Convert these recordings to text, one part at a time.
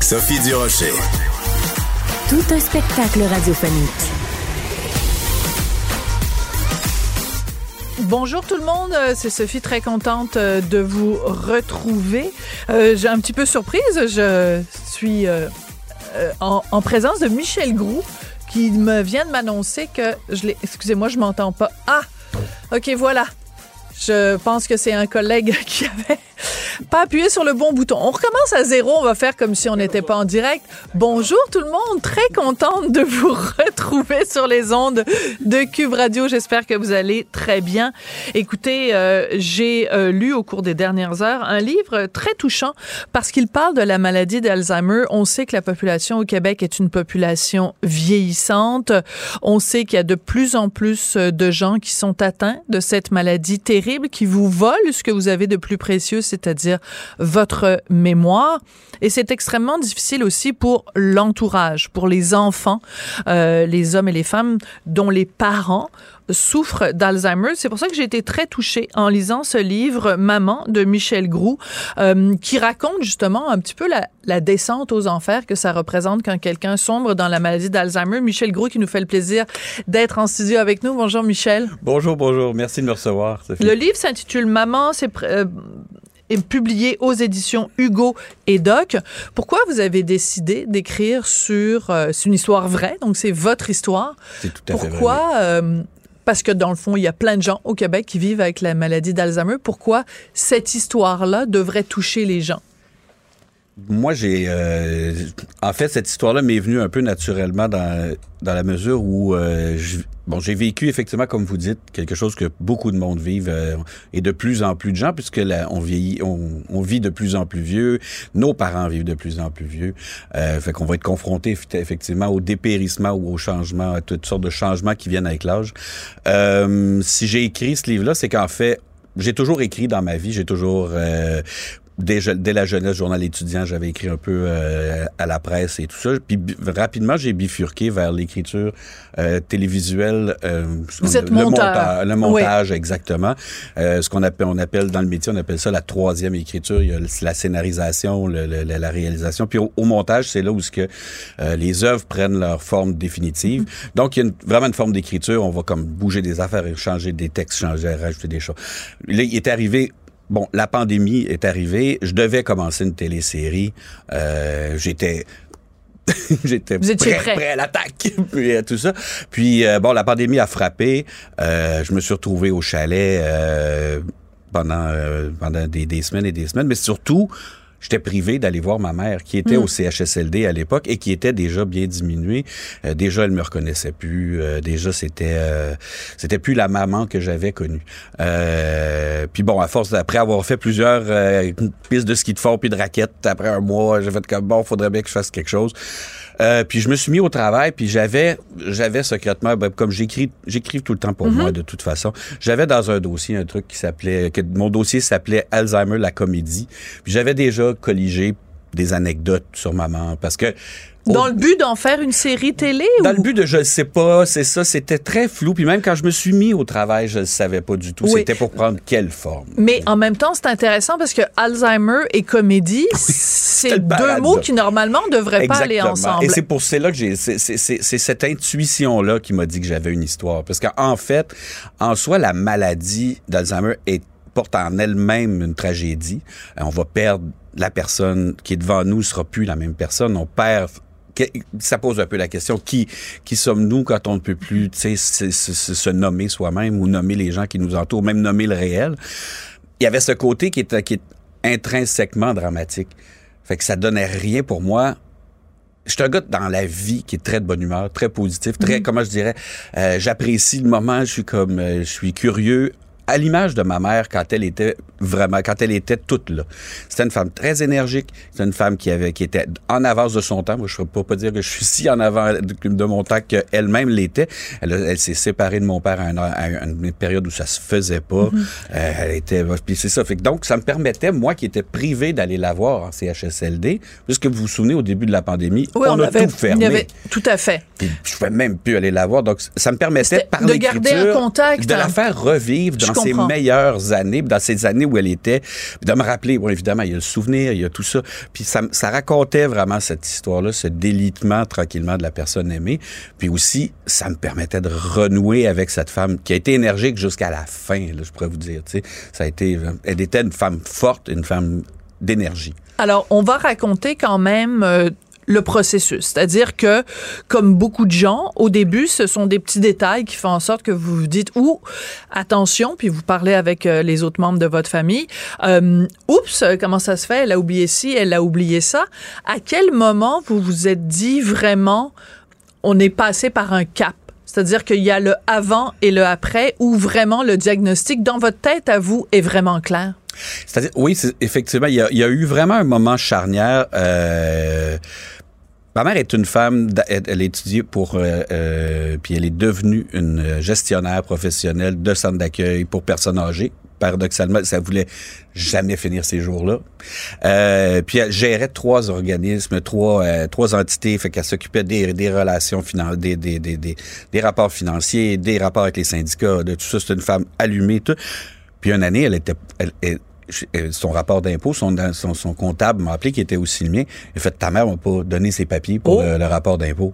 Sophie Durocher. Tout un spectacle radiophonique. Bonjour tout le monde, euh, c'est Sophie, très contente euh, de vous retrouver. Euh, J'ai un petit peu surprise, je suis euh, en, en présence de Michel Groux qui me vient de m'annoncer que je l'ai... Excusez-moi, je m'entends pas. Ah, ok, voilà. Je pense que c'est un collègue qui avait pas appuyé sur le bon bouton. On recommence à zéro, on va faire comme si on n'était pas en direct. Bonjour tout le monde, très contente de vous retrouver sur les ondes de Cube Radio. J'espère que vous allez très bien. Écoutez, euh, j'ai euh, lu au cours des dernières heures un livre très touchant parce qu'il parle de la maladie d'Alzheimer. On sait que la population au Québec est une population vieillissante. On sait qu'il y a de plus en plus de gens qui sont atteints de cette maladie terrible qui vous vole ce que vous avez de plus précieux, c'est-à-dire votre mémoire. Et c'est extrêmement difficile aussi pour l'entourage, pour les enfants, euh, les hommes et les femmes dont les parents souffrent d'Alzheimer. C'est pour ça que j'ai été très touchée en lisant ce livre Maman de Michel Groux, euh, qui raconte justement un petit peu la, la, descente aux enfers que ça représente quand quelqu'un sombre dans la maladie d'Alzheimer. Michel Groux qui nous fait le plaisir d'être en studio avec nous. Bonjour Michel. Bonjour, bonjour. Merci de me recevoir. Sophie. Le livre s'intitule Maman, c'est euh, publié aux éditions Hugo et Doc. Pourquoi vous avez décidé d'écrire sur euh, c'est une histoire vraie, donc c'est votre histoire? C'est tout à Pourquoi, fait vrai. euh, parce que dans le fond, il y a plein de gens au Québec qui vivent avec la maladie d'Alzheimer. Pourquoi cette histoire-là devrait toucher les gens? Moi, j'ai. Euh, en fait, cette histoire-là m'est venue un peu naturellement dans, dans la mesure où euh, je, bon, j'ai vécu effectivement, comme vous dites, quelque chose que beaucoup de monde vivent euh, et de plus en plus de gens, puisque là, on vieillit, on, vit de plus en plus vieux, nos parents vivent de plus en plus vieux, euh, fait qu'on va être confronté effectivement au dépérissement ou au changement, à toutes sortes de changements qui viennent avec l'âge. Euh, si j'ai écrit ce livre-là, c'est qu'en fait, j'ai toujours écrit dans ma vie, j'ai toujours euh, Dès, dès, la jeunesse, journal étudiant, j'avais écrit un peu euh, à la presse et tout ça. Puis rapidement, j'ai bifurqué vers l'écriture euh, télévisuelle. Euh, Vous êtes le monteur. montage, le montage, oui. exactement. Euh, ce qu'on appelle, on appelle dans le métier, on appelle ça la troisième écriture. Il y a la scénarisation, le, le, la réalisation. Puis au, au montage, c'est là où ce que euh, les œuvres prennent leur forme définitive. Donc il y a une, vraiment une forme d'écriture. On va comme bouger des affaires, changer des textes, changer, rajouter des choses. Là, il est arrivé Bon, la pandémie est arrivée. Je devais commencer une télésérie. Euh, J'étais J'étais prêt, prêt. prêt, à l'attaque, puis euh, tout ça. Puis euh, bon, la pandémie a frappé. Euh, je me suis retrouvé au chalet euh, pendant pendant des, des, semaines et des semaines, mais surtout. J'étais privé d'aller voir ma mère, qui était mmh. au CHSLD à l'époque et qui était déjà bien diminuée. Euh, déjà, elle me reconnaissait plus. Euh, déjà, c'était euh, c'était plus la maman que j'avais connue. Euh, puis bon, à force d'après avoir fait plusieurs pistes de ski de fond puis de raquettes, après un mois, j'ai fait comme bon, faudrait bien que je fasse quelque chose. Euh, puis je me suis mis au travail, puis j'avais j'avais secrètement, ben, comme j'écris j'écris tout le temps pour mm -hmm. moi de toute façon, j'avais dans un dossier un truc qui s'appelait, que mon dossier s'appelait Alzheimer la comédie. Puis j'avais déjà colligé des anecdotes sur maman parce que dans le but d'en faire une série télé Dans ou? le but de je ne sais pas, c'est ça, c'était très flou. Puis même quand je me suis mis au travail, je ne savais pas du tout. Oui. C'était pour prendre quelle forme? Mais en même temps, c'est intéressant parce que Alzheimer et comédie, oui, c'est deux mots qui normalement ne devraient Exactement. pas aller ensemble. Et c'est pour cela que j'ai. C'est cette intuition-là qui m'a dit que j'avais une histoire. Parce qu'en fait, en soi, la maladie d'Alzheimer est porte en elle-même une tragédie. On va perdre la personne qui est devant nous sera plus la même personne. On perd ça pose un peu la question qui qui sommes-nous quand on ne peut plus se nommer soi-même ou nommer les gens qui nous entourent, même nommer le réel? Il y avait ce côté qui est, qui est intrinsèquement dramatique. Fait que ça donnait rien pour moi je suis un gars dans la vie qui est très de bonne humeur, très positif, très, mmh. comment je dirais, euh, j'apprécie le moment, je suis comme, euh, je suis curieux à l'image de ma mère quand elle était vraiment, quand elle était toute là. C'était une femme très énergique. C'était une femme qui avait, qui était en avance de son temps. Moi, je ne peux pas dire que je suis si en avant de, mon temps qu'elle-même l'était. Elle, elle s'est séparée de mon père à, une période où ça se faisait pas. Mm-hmm. Euh, elle était, puis c'est ça. Fait que donc, ça me permettait, moi qui étais privé d'aller la voir en CHSLD, puisque vous vous souvenez, au début de la pandémie, on, a tout fermé. avait, tout à fait. Puis, je pouvais même plus aller la voir. Donc, ça me permettait, par de garder un contact. De la faire revivre dans ses meilleures années, dans ces années où elle était, de me rappeler, bon, évidemment, il y a le souvenir, il y a tout ça. Puis ça, ça racontait vraiment cette histoire-là, ce délitement tranquillement de la personne aimée. Puis aussi, ça me permettait de renouer avec cette femme qui a été énergique jusqu'à la fin, là, je pourrais vous dire. Tu sais, ça a été, elle était une femme forte, une femme d'énergie. Alors, on va raconter quand même euh, le processus. C'est-à-dire que, comme beaucoup de gens, au début, ce sont des petits détails qui font en sorte que vous vous dites, ou attention, puis vous parlez avec euh, les autres membres de votre famille, euh, oups, comment ça se fait, elle a oublié ci, elle a oublié ça. À quel moment vous vous êtes dit vraiment, on est passé par un cap? C'est-à-dire qu'il y a le avant et le après, où vraiment le diagnostic dans votre tête à vous est vraiment clair? C'est-à-dire, oui, effectivement, il y, a, il y, a, eu vraiment un moment charnière. Euh, Ma mère est une femme, elle, a étudié pour, euh, euh, puis elle est devenue une gestionnaire professionnelle de centre d'accueil pour personnes âgées. Paradoxalement, ça voulait jamais finir ces jours-là. Euh, puis elle gérait trois organismes, trois, euh, trois entités, fait qu'elle s'occupait des, relations financières, des, des, des, des, rapports financiers, des rapports avec les syndicats, de tout ça. C'est une femme allumée, tout. Puis une année, elle était, elle, euh, son rapport d'impôt, son, son, comptable m'a appelé, qui était aussi le mien. Il a fait, ta mère m'a pas donné ses papiers pour oh. le, rapport d'impôt.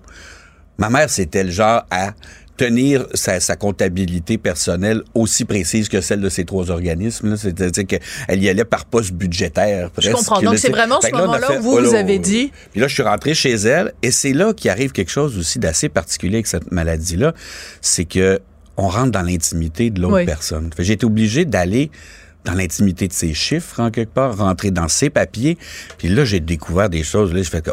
Ma mère, c'était le genre à tenir sa, comptabilité personnelle aussi précise que celle de ces trois organismes. C'est-à-dire qu'elle y allait par poste budgétaire. Je comprends. Donc, c'est vraiment ce moment-là où vous, vous avez dit... Puis là, je suis rentré chez elle et c'est là qu'il arrive quelque chose aussi d'assez particulier avec cette maladie-là. C'est que on rentre dans l'intimité de l'autre personne. J'ai été obligé d'aller dans l'intimité de ses chiffres, en quelque part, rentrer dans ses papiers. Puis là, j'ai découvert des choses. Là, je fais que,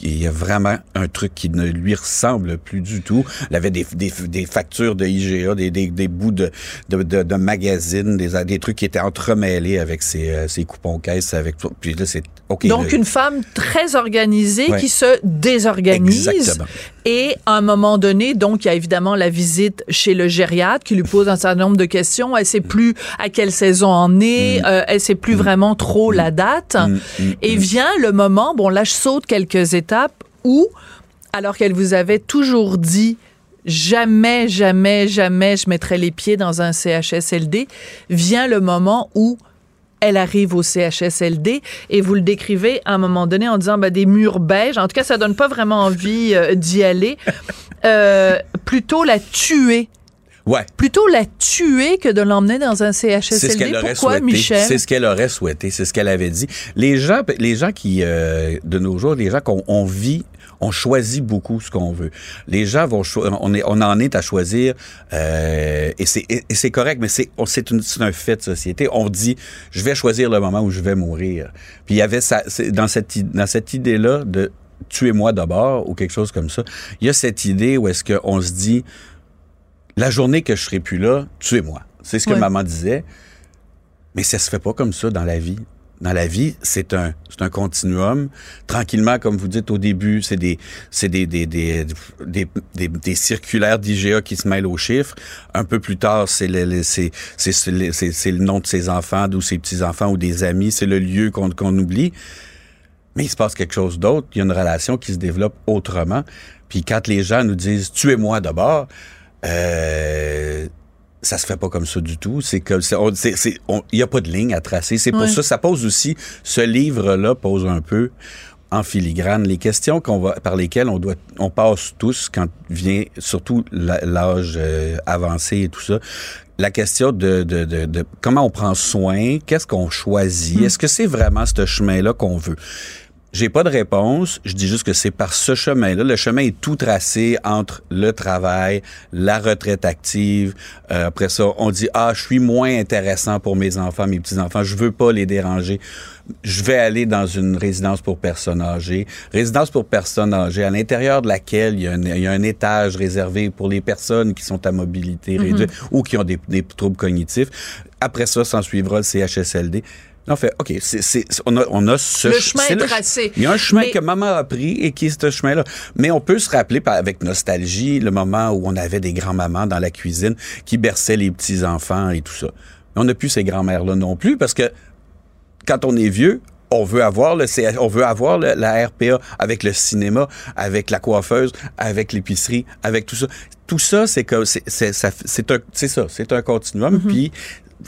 il y a vraiment un truc qui ne lui ressemble plus du tout. Elle avait des, des, des factures de IGA, des, des, des bouts de, de, de, de magazines, des, des trucs qui étaient entremêlés avec ses, euh, ses coupons caisses. Avec, puis là, c'est OK. Donc, une femme très organisée qui se désorganise. Exactement. Et à un moment donné, donc, il y a évidemment la visite chez le gériatre qui lui pose un certain nombre de questions. Elle sait plus à quelle saison en est. Mm. Euh, elle sait plus mm. vraiment trop la date. Mm. Et vient le moment, bon, là, je saute quelques étapes où, alors qu'elle vous avait toujours dit jamais, jamais, jamais je mettrai les pieds dans un CHSLD, vient le moment où elle arrive au CHSLD et vous le décrivez à un moment donné en disant ben, des murs beiges. En tout cas, ça donne pas vraiment envie euh, d'y aller. Euh, plutôt la tuer. Ouais. Plutôt la tuer que de l'emmener dans un CHSLD. C'est ce qu'elle aurait Pourquoi, souhaité? Michel? C'est ce qu'elle aurait souhaité. C'est ce qu'elle avait dit. Les gens, les gens qui, euh, de nos jours, les gens qu'on vit on choisit beaucoup ce qu'on veut. Les gens vont on est on en est à choisir euh, et c'est et, c'est correct, mais c'est c'est un fait de société. On dit je vais choisir le moment où je vais mourir. Puis il y avait ça dans cette dans cette idée là de tuez-moi d'abord ou quelque chose comme ça. Il y a cette idée où est-ce qu'on se dit la journée que je serai plus là, tuez-moi. C'est ce que maman disait. Mais ça se fait pas comme ça dans la vie dans la vie, c'est un, c'est un continuum. Tranquillement, comme vous dites au début, c'est des, c'est des, des, des, des, circulaires d'IGA qui se mêlent aux chiffres. Un peu plus tard, c'est le, c'est, c'est, c'est, le nom de ses enfants, ou ses petits-enfants ou des amis. C'est le lieu qu'on, qu'on oublie. Mais il se passe quelque chose d'autre. Il y a une relation qui se développe autrement. Puis quand les gens nous disent tuez-moi d'abord, euh, ça se fait pas comme ça du tout. C'est que il y a pas de ligne à tracer. C'est pour ça ça pose aussi ce livre là pose un peu en filigrane les questions qu'on va par lesquelles on doit on passe tous quand vient surtout l'âge euh, avancé et tout ça. La question de, de, de, comment on prend soin, qu'est-ce qu'on choisit, hmm. est-ce que c'est vraiment ce chemin-là qu'on veut? J'ai pas de réponse. Je dis juste que c'est par ce chemin-là. Le chemin est tout tracé entre le travail, la retraite active. Euh, après ça, on dit ah, je suis moins intéressant pour mes enfants, mes petits enfants. Je veux pas les déranger. je vais aller dans une résidence pour personnes âgées. Résidence pour personnes âgées, à l'intérieur de laquelle il y, a un, il y, a un, étage réservé pour les personnes qui sont à mobilité réduite ou qui ont des, des troubles cognitifs. Après ça, s'en suivra le CHSLD. En fait, OK, c'est, c'est, on, a, on a ce le chemin est tracé. il y a un chemin Mais- que maman a pris et qui est ce chemin-là. Mais on peut se rappeler par- avec nostalgie le moment où on avait des grands-mamans dans la cuisine qui berçaient les petits-enfants et tout ça. Mais on n'a plus ces grands-mères-là non plus parce que quand on est vieux, on veut avoir le CH on veut avoir le- la RPA avec le cinéma, avec la coiffeuse, avec l'épicerie, avec tout ça. Tout ça, c'est que c'est c'est ça- c'est un c'est ça, c'est un continuum. Puis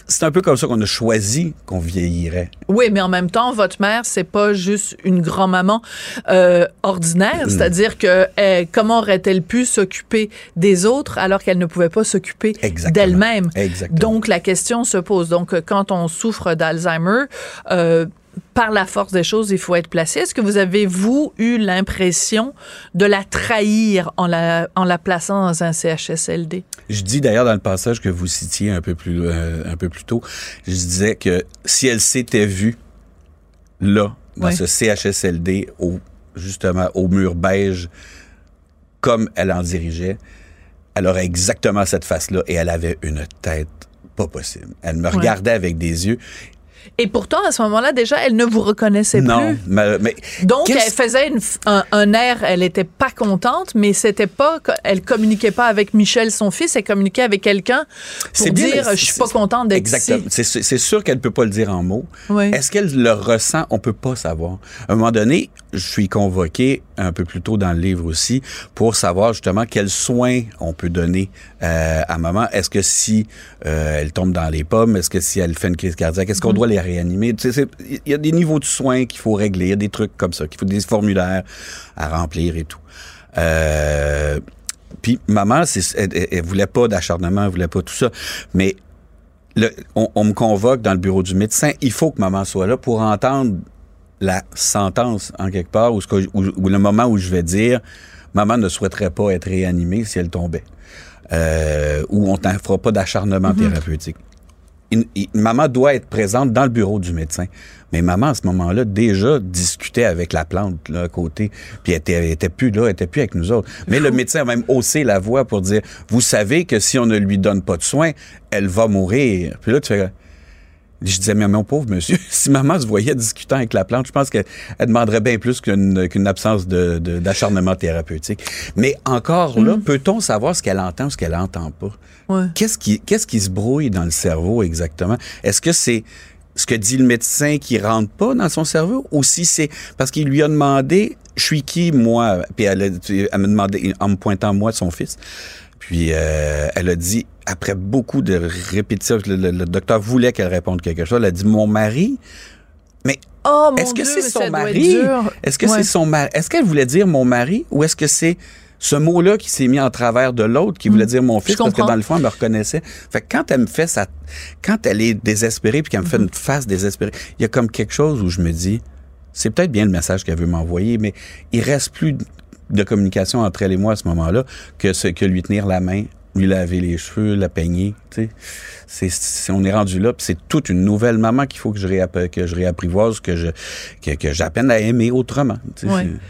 c'est un peu comme ça qu'on a choisi qu'on vieillirait. Oui, mais en même temps, votre mère, c'est pas juste une grand-maman euh, ordinaire. C'est-à-dire que euh, comment aurait-elle pu s'occuper des autres alors qu'elle ne pouvait pas s'occuper d'elle-même? Exactement. Donc, la question se pose. Donc, quand on souffre d'Alzheimer, euh, par la force des choses, il faut être placé. Est-ce que vous avez, vous, eu l'impression de la trahir en la, en la plaçant dans un CHSLD? Je dis d'ailleurs dans le passage que vous citiez un peu plus euh, un peu plus tôt, je disais que si elle s'était vue là dans ce CHSLD au justement au mur beige comme elle en dirigeait, elle aurait exactement cette face-là et elle avait une tête pas possible. Elle me regardait avec des yeux. Et pourtant, à ce moment-là, déjà, elle ne vous reconnaissait non, plus. mais, mais Donc, elle faisait une un, un air, elle était pas contente, mais c'était pas, elle communiquait pas avec Michel, son fils, elle communiquait avec quelqu'un pour dire, je suis pas contente d'être Exactement. ici. C'est- sûr qu'elle peut pas le dire en mots. Oui. Est-ce qu'elle le ressent? On peut pas savoir. À un moment donné, je suis convoqué un peu plus tôt dans le livre aussi pour savoir justement quels soins on peut donner euh, à maman. Est-ce que si euh, elle tombe dans les pommes, est-ce que si elle fait une crise cardiaque, est-ce qu'on Mm-hmm. doit les réanimer? Il y a des niveaux de soins qu'il faut régler, il y a des trucs comme ça, qu'il faut des formulaires à remplir et tout. Euh, puis maman, elle, elle- elle voulait pas d'acharnement, elle voulait pas tout ça. Mais le- on, on me convoque dans le bureau du médecin. Il faut que maman soit là pour entendre la sentence en quelque part, ou, ce que- ou- ou le moment où je vais dire maman ne souhaiterait pas être réanimée si elle tombait, euh, ou on t'en fera pas d'acharnement thérapeutique. Une- une- maman doit être présente dans le bureau du médecin. Mais maman, à ce moment-là, déjà discutait avec la plante là, à côté. Puis elle était, elle était plus là, elle était plus avec nous autres. Mais le médecin a même haussé la voix pour dire, vous savez que si on ne lui donne pas de soins, elle va mourir. Puis là, tu fais, je disais, mais mon pauvre monsieur, si maman se voyait discutant avec la plante, je pense qu'elle elle demanderait bien plus qu'une qu'une absence de- de- d'acharnement thérapeutique. Mais encore là, peut-on savoir ce qu'elle entend ou ce qu'elle n'entend pas? Ouais. Qu'est-ce qui, qu'est-ce qui se brouille dans le cerveau exactement? Est-ce que c'est ce que dit le médecin qui rentre pas dans son cerveau ou si c'est parce qu'il lui a demandé, je suis qui, moi? Puis elle, a, elle me demandé, en me pointant moi, son fils. Puis euh, elle a dit, après beaucoup de répétitions, le, le- le docteur voulait qu'elle réponde quelque chose. Elle a dit, mon mari. Mais Oh est-ce que c'est son mari? Est-ce que Ouais. c'est son mari? Est-ce qu'elle voulait dire mon mari ou est-ce que c'est ce mot-là qui s'est mis en travers de l'autre qui voulait dire mon fils Mm. Parce que dans le fond, elle me reconnaissait. Fait que quand elle me fait ça, quand elle est désespérée puis qu'elle me fait Mm-hmm. une face désespérée, il y a comme quelque chose où je me dis, c'est peut-être bien le message qu'elle veut m'envoyer, mais il reste plus de communication entre elle et moi à ce moment-là que ce, que lui tenir la main, lui laver les cheveux, la peigner, tu sais. C'est, on est rendu là, puis c'est toute une nouvelle maman qu'il faut que je, réapp- que je réapprivoise, que je, que, que j'apprenne à aimer autrement. tu sais. Ouais. C'est-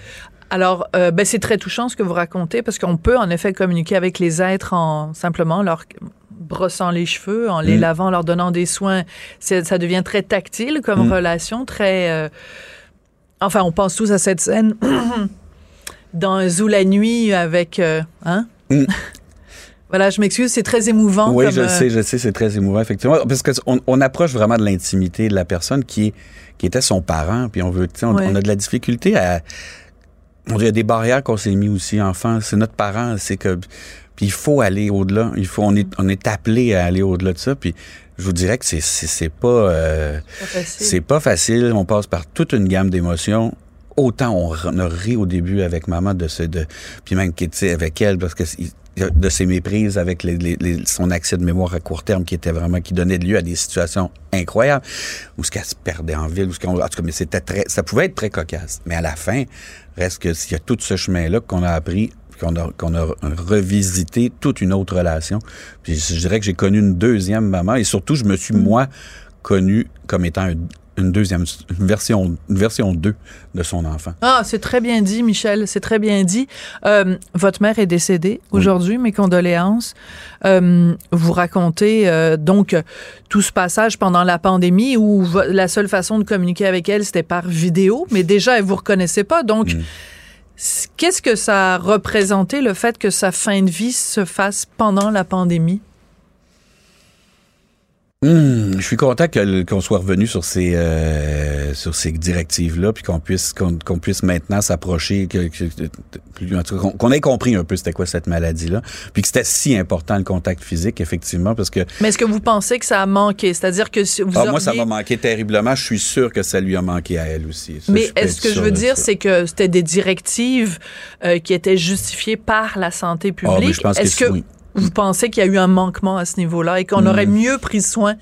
Alors, euh, ben, c'est très touchant ce que vous racontez parce qu'on peut en effet communiquer avec les êtres en simplement leur brossant les cheveux, en les Mm. lavant, leur donnant des soins. Ça devient très tactile comme Mm. relation, très. euh, Enfin, on pense tous à cette scène dans Zoo la nuit avec. euh, Hein? Mm. Voilà, je m'excuse, c'est très émouvant. Oui, comme, je euh, sais, je sais, c'est très émouvant, effectivement. Parce qu'on on approche vraiment de l'intimité de la personne qui, est- qui était son parent, puis on veut, on, Ouais. on a de la difficulté à. On il y a des barrières qu'on s'est mis aussi, enfant. C'est notre parent, c'est que. Puis il faut aller au-delà. Il faut, on est, on est appelé à aller au-delà de ça. Puis je vous dirais que c'est, c'est, pas, euh, pas c'est pas facile. On passe par toute une gamme d'émotions. Autant on, a ri au début avec maman de ce, de, puis même qui était avec elle parce que c'est- de ses méprises avec les, les- les- son accès de mémoire à court terme qui était vraiment qui donnait lieu à des situations incroyables où ce qu'elle se perdait en ville, où ce qu'on, en tout cas, mais c'était très, ça pouvait être très cocasse. Mais à la fin, reste que s'il y a tout ce chemin-là qu'on a appris, qu'on a, qu'on a revisité toute une autre relation. Puis je dirais que j'ai connu une deuxième maman et surtout je me suis moi connu comme étant un, une deuxième une version une version 2 de son enfant. Ah, c'est très bien dit, Michel. C'est très bien dit. Euh, votre mère est décédée aujourd'hui. Mes condoléances. Euh, vous racontez euh, donc tout ce passage pendant la pandémie où la seule façon de communiquer avec elle c'était par vidéo, mais déjà elle vous reconnaissait pas. Donc mm. Qu'est-ce que ça a représenté le fait que sa fin de vie se fasse pendant la pandémie? Hmm, je suis content qu'on soit revenu sur ces euh, sur ces directives là, puis qu'on puisse qu'on puisse maintenant s'approcher, qu'on ait compris un peu c'était quoi cette maladie là, puis que c'était si important le contact physique effectivement parce que. Mais est-ce que vous pensez que ça a manqué, c'est-à-dire que vous ah, moi ça m'a manqué terriblement. Je suis sûr que ça lui a manqué à elle aussi. Mais est-ce que je veux dire c'est que c'était des directives euh, qui étaient justifiées par la santé ah, publique? est-ce que, vous pensez qu'il y a eu un manquement à ce niveau-là et qu'on hmm. aurait mieux pris soin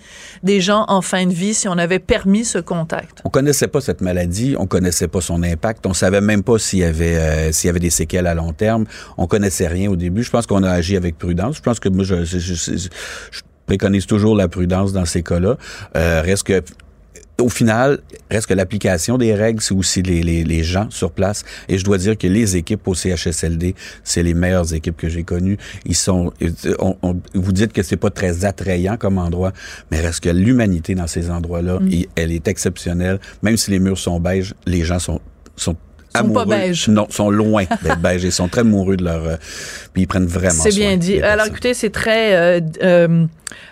des gens en fin de vie si on avait permis ce contact? On connaissait pas cette maladie, on connaissait pas son impact, on savait même pas s'il y avait euh, s'il y avait des séquelles à long terme, on connaissait rien au début. Je pense qu'on a agi avec prudence. Je pense que moi je, je, je, préconise toujours la prudence dans ces cas-là. Euh, reste que au final, reste que l'application des règles, c'est aussi les, les, les, gens sur place. Et je dois dire que les équipes au CHSLD, c'est les meilleures équipes que j'ai connues. Ils sont, vous dites que c'est pas très attrayant comme endroit, mais reste que l'humanité dans ces endroits-là, mm. elle est exceptionnelle. Même si les murs sont beiges, les gens sont sont sont pas beiges. Non, sont loin d'être beiges. Ils sont très amoureux de leur. Euh, puis ils prennent vraiment. C'est bien dit. Alors écoutez, c'est très. Euh, euh,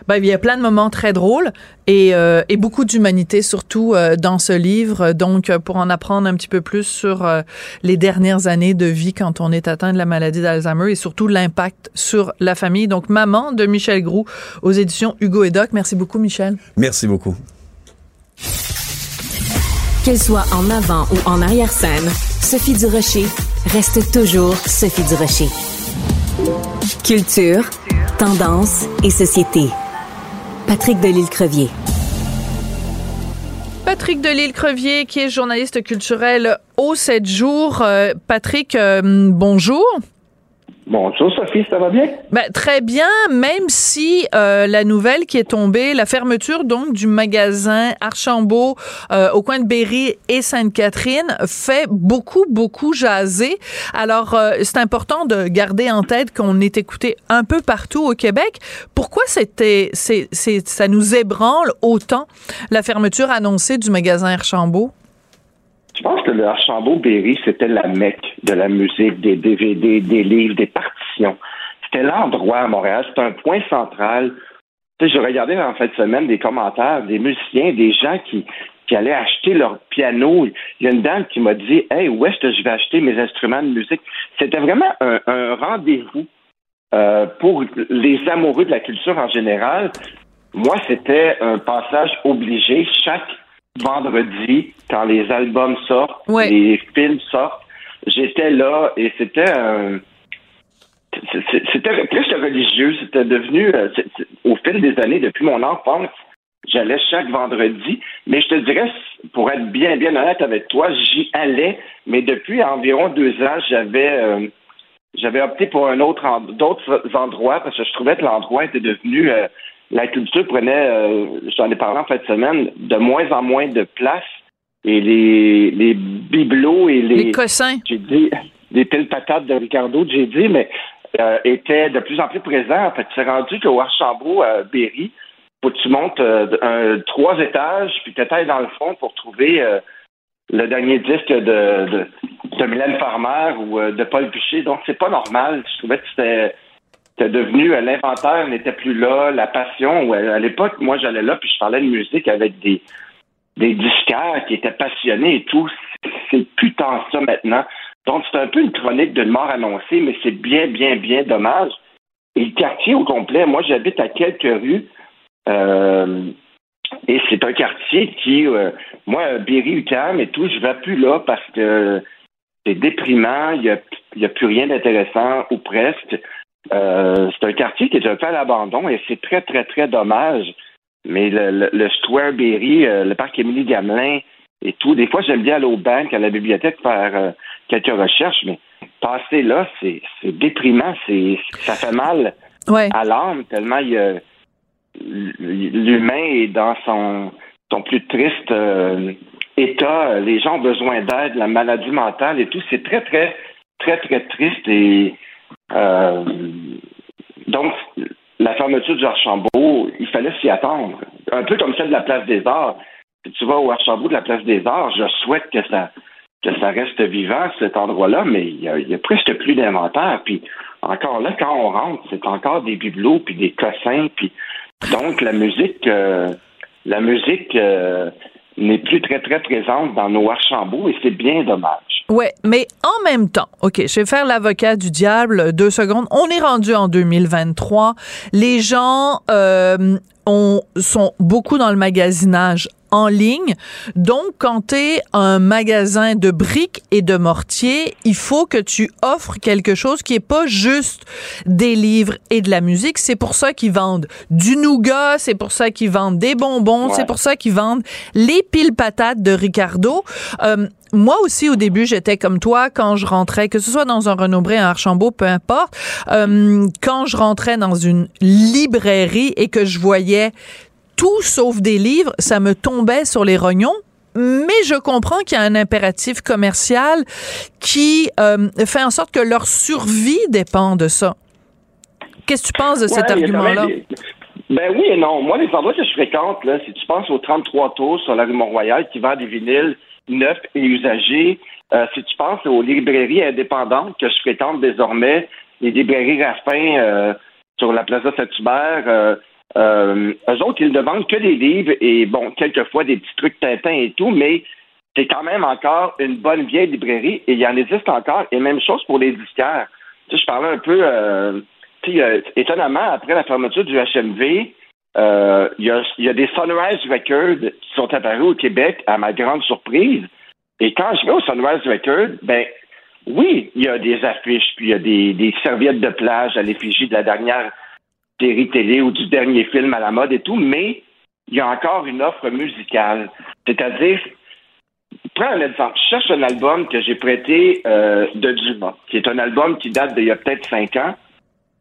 ben, il y a plein de moments très drôles et, et beaucoup d'humanité surtout dans ce livre. Donc, pour en apprendre un petit peu plus sur les dernières années de vie quand on est atteint de la maladie d'Alzheimer et surtout l'impact sur la famille. Donc, Maman de Michel Groux aux éditions Hugo et Doc. Merci beaucoup, Michel. Merci beaucoup. Qu'elle soit en avant ou en arrière-scène, Sophie Durocher reste toujours Sophie Durocher. Culture, tendance et société. Patrick Delisle-Crevier. Patrick Delisle-Crevier, qui est journaliste culturel au 7 jours. Euh, Patrick, euh, bonjour. Bonjour Sophie, ça va bien? Ben, très bien, même si euh, la nouvelle qui est tombée, la fermeture donc du magasin Archambault euh, au coin de Berry et Sainte-Catherine fait beaucoup, beaucoup jaser. Alors, euh, c'est important de garder en tête qu'on est écouté un peu partout au Québec. Pourquoi c'était, c'est, ça nous ébranle autant la fermeture annoncée du magasin Archambault? Je pense que le Archambault-Berry, c'était la mecque de la musique, des DVD, des livres, des partitions. C'était l'endroit à Montréal, c'était un point central. Je regardais en fin de semaine des commentaires des musiciens, des gens qui, qui allaient acheter leur piano. Il y a une dame qui m'a dit Hey, où est-ce que je vais acheter mes instruments de musique? C'était vraiment un, rendez-vous euh, pour les amoureux de la culture en général. Moi, c'était un passage obligé. Chaque vendredi, quand les albums sortent, les films sortent, j'étais là et c'était un. C'était presque religieux. C'était devenu, euh, au fil des années, depuis mon enfance, j'allais chaque vendredi. Mais je te dirais, pour être bien, bien honnête avec toi, j'y allais. Mais depuis environ deux ans, j'avais, euh, j'avais opté pour un autre, d'autres endroits parce que je trouvais que l'endroit était devenu la culture prenait, euh, j'en ai parlé en fin de semaine, de moins en moins de place. Et les, les bibelots et les. Les cossins. J'ai dit, les piles patates de Ricardo, j'ai dit, mais euh, étaient de plus en plus présents. En fait, c'est rendu qu'au Archambault, à Berry, faut que tu montes euh, un, trois étages, puis tu dans le fond pour trouver euh, le dernier disque de, de, de Mylène Farmer ou de Paul Piché. Donc, c'est pas normal. Je trouvais que c'était c'était devenu euh, l'inventaire n'était plus là, la passion. À l'époque, moi j'allais là puis je parlais de musique avec des des disquaires qui étaient passionnés et tout. C'est plus tant ça maintenant. Donc c'est un peu une chronique de mort annoncée, mais c'est bien, bien, bien dommage. Et le quartier au complet, moi j'habite à quelques rues. Euh, et c'est un quartier qui, euh, moi, Berry, UQAM et tout, je vais plus là parce que c'est déprimant, il n'y a, a plus rien d'intéressant ou presque. Euh, c'est un quartier qui est un peu à l'abandon et c'est très, très, très dommage. Mais le, le, Square Berry, euh, le parc Émilie Gamelin et tout, des fois, j'aime bien aller au banque, à la bibliothèque, faire euh, quelques recherches, mais passer là, c'est déprimant, c'est ça fait mal à l'âme, tellement l'humain est dans son son plus triste état. Les gens ont besoin d'aide, la maladie mentale et tout. C'est très, très, très, très triste. Et euh, donc, la fermeture du Archambault, il fallait s'y attendre. Un peu comme celle de la place des Arts. Si tu vas au Archambault de la place des Arts, je souhaite que ça que ça reste vivant, cet endroit-là, mais il y, a, presque plus d'inventaire. Puis encore là, quand on rentre, c'est encore des bibelots, puis des cossins, puis donc la musique, euh, la musique euh, n'est plus très très présente dans nos Archambault et c'est bien dommage. Ouais, mais en même temps, ok, je vais faire l'avocat du diable deux secondes. On est rendu en 2023. Les gens euh, on, sont beaucoup dans le magasinage en ligne. Donc, quand tu es un magasin de briques et de mortiers, il faut que tu offres quelque chose qui est pas juste des livres et de la musique. C'est pour ça qu'ils vendent du nougat, c'est pour ça qu'ils vendent des bonbons, c'est pour ça qu'ils vendent les piles patates de Ricardo. Euh, moi aussi, au début, j'étais comme toi quand je rentrais, que ce soit dans un Renaud-Bré, un Archambault, peu importe, euh, quand je rentrais dans une librairie et que je voyais tout sauf des livres, ça me tombait sur les rognons. Mais je comprends qu'il y a un impératif commercial qui euh, fait en sorte que leur survie dépend de ça. Qu'est-ce que tu penses de cet argument-là? Ben oui et non. Moi, les endroits que je fréquente, là, si tu penses aux 33 tours sur la rue Mont-Royal qui vendent des vinyles neufs et usagés, euh, si tu penses aux librairies indépendantes que je fréquente désormais, les librairies Raffin euh, sur la Plaza Saint-Hubert, euh, eux autres, ils ne vendent que des livres et, bon, quelquefois des petits trucs Tintin et tout, mais c'est quand même encore une bonne vieille librairie et il y en existe encore. Et même chose pour les disquaires. Tu sais, je parlais un peu, euh, étonnamment, après la fermeture du HMV, euh, il y, a, des Sunrise Records qui sont apparus au Québec, à ma grande surprise. Et quand je vais au Sunrise Records, ben, oui, il y a des affiches, puis il y a des, serviettes de plage à l'effigie de la dernière série télé ou du dernier film à la mode et tout, mais il y a encore une offre musicale. C'est-à-dire, prends un exemple. Je cherche un album que j'ai prêté euh, de Dumas, qui est un album qui date d'il y a peut-être cinq ans.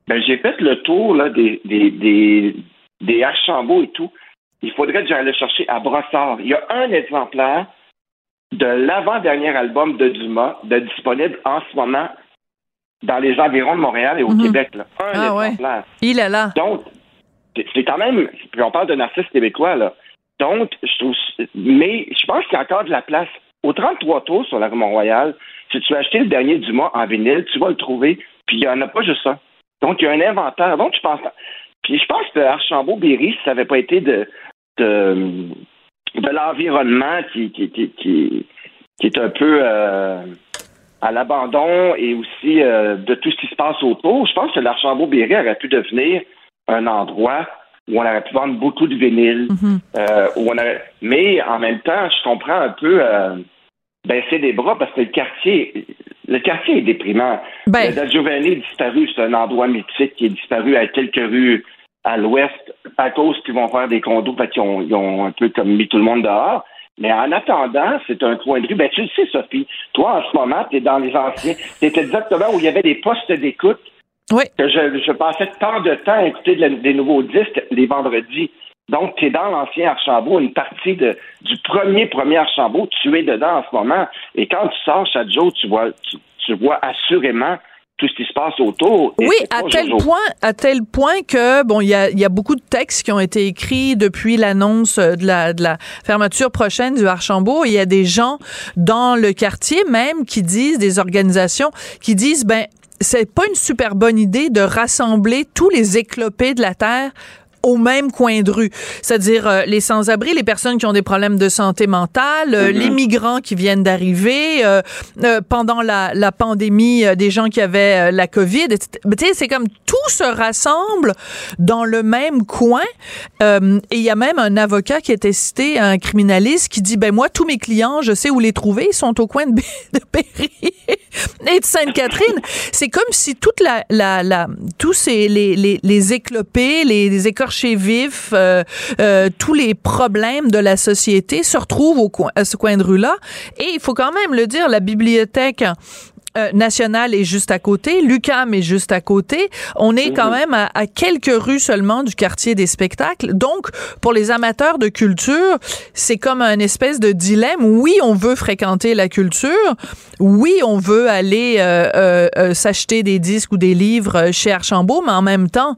Ben, j'ai fait le tour là, des, des Archambault et tout. Il faudrait que j'aille le chercher à Brossard. Il y a un exemplaire de l'avant-dernier album de Dumas de disponible en ce moment dans les environs de Montréal et au mhm. Québec. Là. Un ah, ouais. Il est là. Donc, c'est quand même. Puis on parle d'un artiste québécois, là. Donc, je trouve. Mais je pense qu'il y a encore de la place. Au 33 tours sur la rue Mont-Royal, si tu veux acheter le dernier du mois en vinyle, tu vas le trouver. Puis il n'y en a pas juste ça. Donc, il y a un inventaire. Donc, je pense. Puis je pense que Archambault-Berry, si ça n'avait pas été de, de, de l'environnement qui, qui, qui, qui, est un peu. Euh, à l'abandon et aussi euh, de tout ce qui se passe autour, je pense que l'Archambault-Berry aurait pu devenir un endroit où on aurait pu vendre beaucoup de vinyle. Mhm. Euh, où on Mais en même temps, je comprends un peu baisser des bras parce que le quartier, le quartier est déprimant. Ben... Le Giovanni est disparu, c'est un endroit mythique qui est disparu à quelques rues à l'ouest à cause qu'ils vont faire des condos parce qu'ils ont, un peu comme mis tout le monde dehors. Mais en attendant, c'est un coin de rue. Ben, tu le sais, Sophie, toi, en ce moment, tu es dans les anciens. Tu exactement où il y avait des postes d'écoute. Oui. Que je, je passais tant de temps à écouter des nouveaux disques les vendredis. Donc, tu es dans l'ancien Archambault, une partie de, du premier premier Archambault, tu es dedans en ce moment. Et quand tu sors chaque jour, tu vois, tu vois assurément tout ce qui se passe autour. Oui, à tel point, à tel point que bon, il y a, y a, beaucoup de textes qui ont été écrits depuis l'annonce de la, de la fermeture prochaine du Archambault. Il y a des gens dans le quartier même qui disent, des organisations qui disent, ben c'est pas une super bonne idée de rassembler tous les éclopés de la terre au même coin de rue. C'est-à-dire euh, les sans-abri, les personnes qui ont des problèmes de santé mentale, euh, les migrants qui viennent d'arriver, euh, pendant la, la pandémie, des gens qui avaient la COVID. Tu sais, c'est comme tout se rassemble dans le même coin. et il y a même un avocat qui était cité, un criminaliste, qui dit, ben moi, tous mes clients, je sais où les trouver, ils sont au coin de, de Péry et de Sainte-Catherine. C'est comme si toute la, la, la tous ces, les, les, les éclopés, les, les chez vif, euh, euh, tous les problèmes de la société se retrouvent au coin, à ce coin de rue-là. Et il faut quand même le dire, la bibliothèque euh, National est juste à côté, Lucam est juste à côté. On est quand même à, à, quelques rues seulement du quartier des spectacles. Donc, pour les amateurs de culture, c'est comme un espèce de dilemme. Oui, on veut fréquenter la culture. Oui, on veut aller euh, euh, euh s'acheter des disques ou des livres chez Archambault, mais en même temps,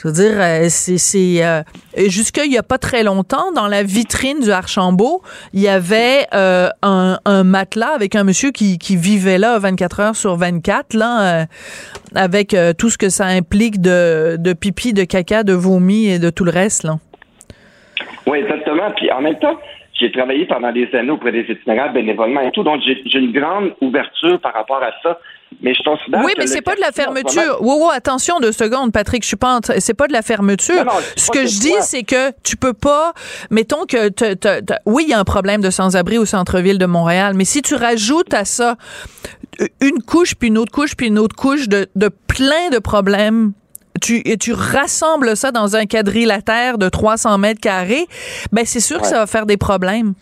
je veux dire, euh, c'est euh, jusqu'il y a pas très longtemps, dans la vitrine du Archambault, il y avait euh, un, un, matelas avec un monsieur qui, qui, vivait là 24 heures sur 24, là, euh, avec euh, tout ce que ça implique de, de, pipi, de caca, de vomi et de tout le reste. Là. Oui, exactement. Puis en même temps, j'ai travaillé pendant des années auprès des itinéraires bénévolement et tout, donc j'ai une grande ouverture par rapport à ça. Mais je considère Oui, mais c'est pas de la fermeture. Wow, wow, attention deux secondes, Patrick, je suis pas c'est pas de la fermeture. Non, non, Ce que, que je dis, c'est que tu peux pas mettons que oui, il y a un problème de sans-abri au centre-ville de Montréal, mais si tu rajoutes à ça une couche puis une autre couche puis une autre couche de, de plein de problèmes tu, et tu rassembles ça dans un quadrilatère de 300 mètres carrés, ben c'est sûr ouais. que ça va faire des problèmes.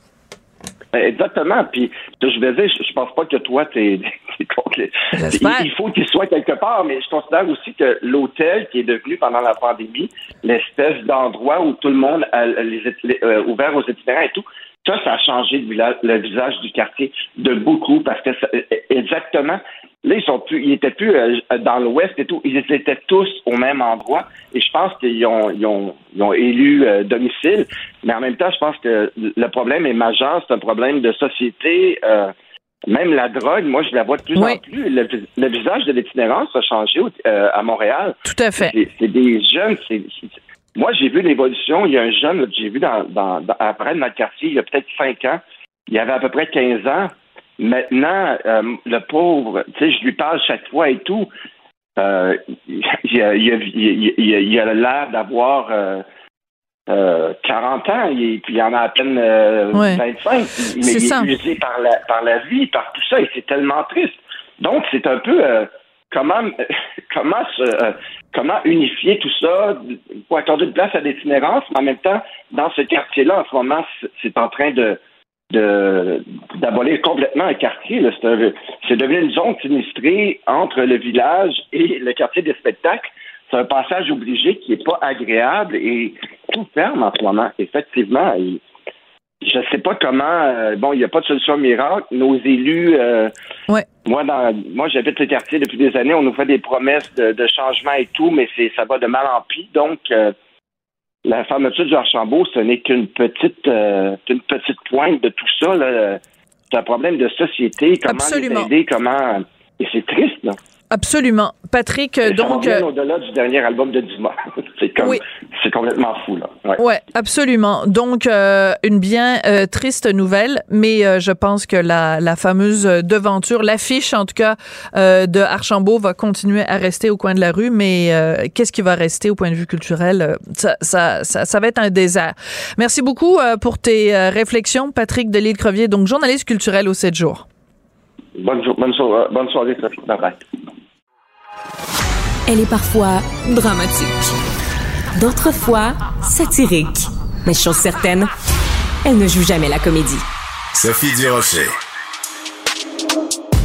Exactement. Puis, je vais dire, je, pense pas que toi, t'es, t'es contre les... Il, faut qu'il soit quelque part, mais je considère aussi que l'hôtel, qui est devenu pendant la pandémie l'espèce d'endroit où tout le monde a les, les, euh, ouvert aux itinérants et tout, ça, ça a changé le visage du quartier de beaucoup parce que ça, exactement, là, ils sont plus, ils étaient plus euh, dans l'ouest et tout, ils étaient tous au même endroit et je pense qu'ils ont, ils ont, ils ont élu euh, domicile, mais en même temps, je pense que le problème est majeur, c'est un problème de société. Euh, même la drogue, moi, je la vois de plus oui. en plus. Le, le, visage de l'itinérance a changé euh, à Montréal. Tout à fait. C'est des jeunes, moi, j'ai vu l'évolution. Il y a un jeune que j'ai vu dans, dans, dans, après dans le quartier, il y a peut-être 5 ans. Il avait à peu près 15 ans. Maintenant, euh, le pauvre, tu sais, je lui parle chaque fois et tout. Euh, il a l'air d'avoir euh, euh, 40 ans, et puis il en a à peine euh, ouais. 25. Mais il est usé par la, par la vie, par tout ça, et c'est tellement triste. Donc, c'est un peu euh, comment comment se, comment unifier tout ça pour accorder de place à l'itinérance, mais en même temps, dans ce quartier-là, en ce moment, c'est en train de d'abolir complètement un quartier. C'est devenu une zone sinistrée entre le village et le quartier des spectacles. C'est un passage obligé qui n'est pas agréable et tout ferme en ce moment, effectivement. Et je ne sais pas comment. Euh, bon, il n'y a pas de solution miracle. Nos élus, euh, ouais. moi, dans, moi, j'habite le quartier depuis des années. On nous fait des promesses de, de changement et tout, mais c'est ça va de mal en pis. Donc, euh, la fermeture du Archambault, ce n'est qu'une petite, euh, une petite pointe de tout ça. C'est un problème de société. Comment Absolument. les aider, comment? Et c'est triste, là. Absolument. Patrick, Et donc. Ça au-delà du dernier album de Dumas. c'est comme. Oui. C'est complètement fou, là. Ouais, ouais absolument. Donc, euh, une bien euh, triste nouvelle, mais euh, je pense que la, la fameuse devanture, l'affiche, en tout cas, euh, de Archambault va continuer à rester au coin de la rue, mais euh, qu'est-ce qui va rester au point de vue culturel? Ça, ça, ça, ça va être un désert. Merci beaucoup pour tes réflexions, Patrick Delisle-Crevier, donc journaliste culturel au 7 jours. Bonne, bonne, soirée, bonne soirée, Sophie. Bye bye. Elle est parfois dramatique, d'autres fois satirique. Mais chose certaine, elle ne joue jamais la comédie. Sophie Durocher.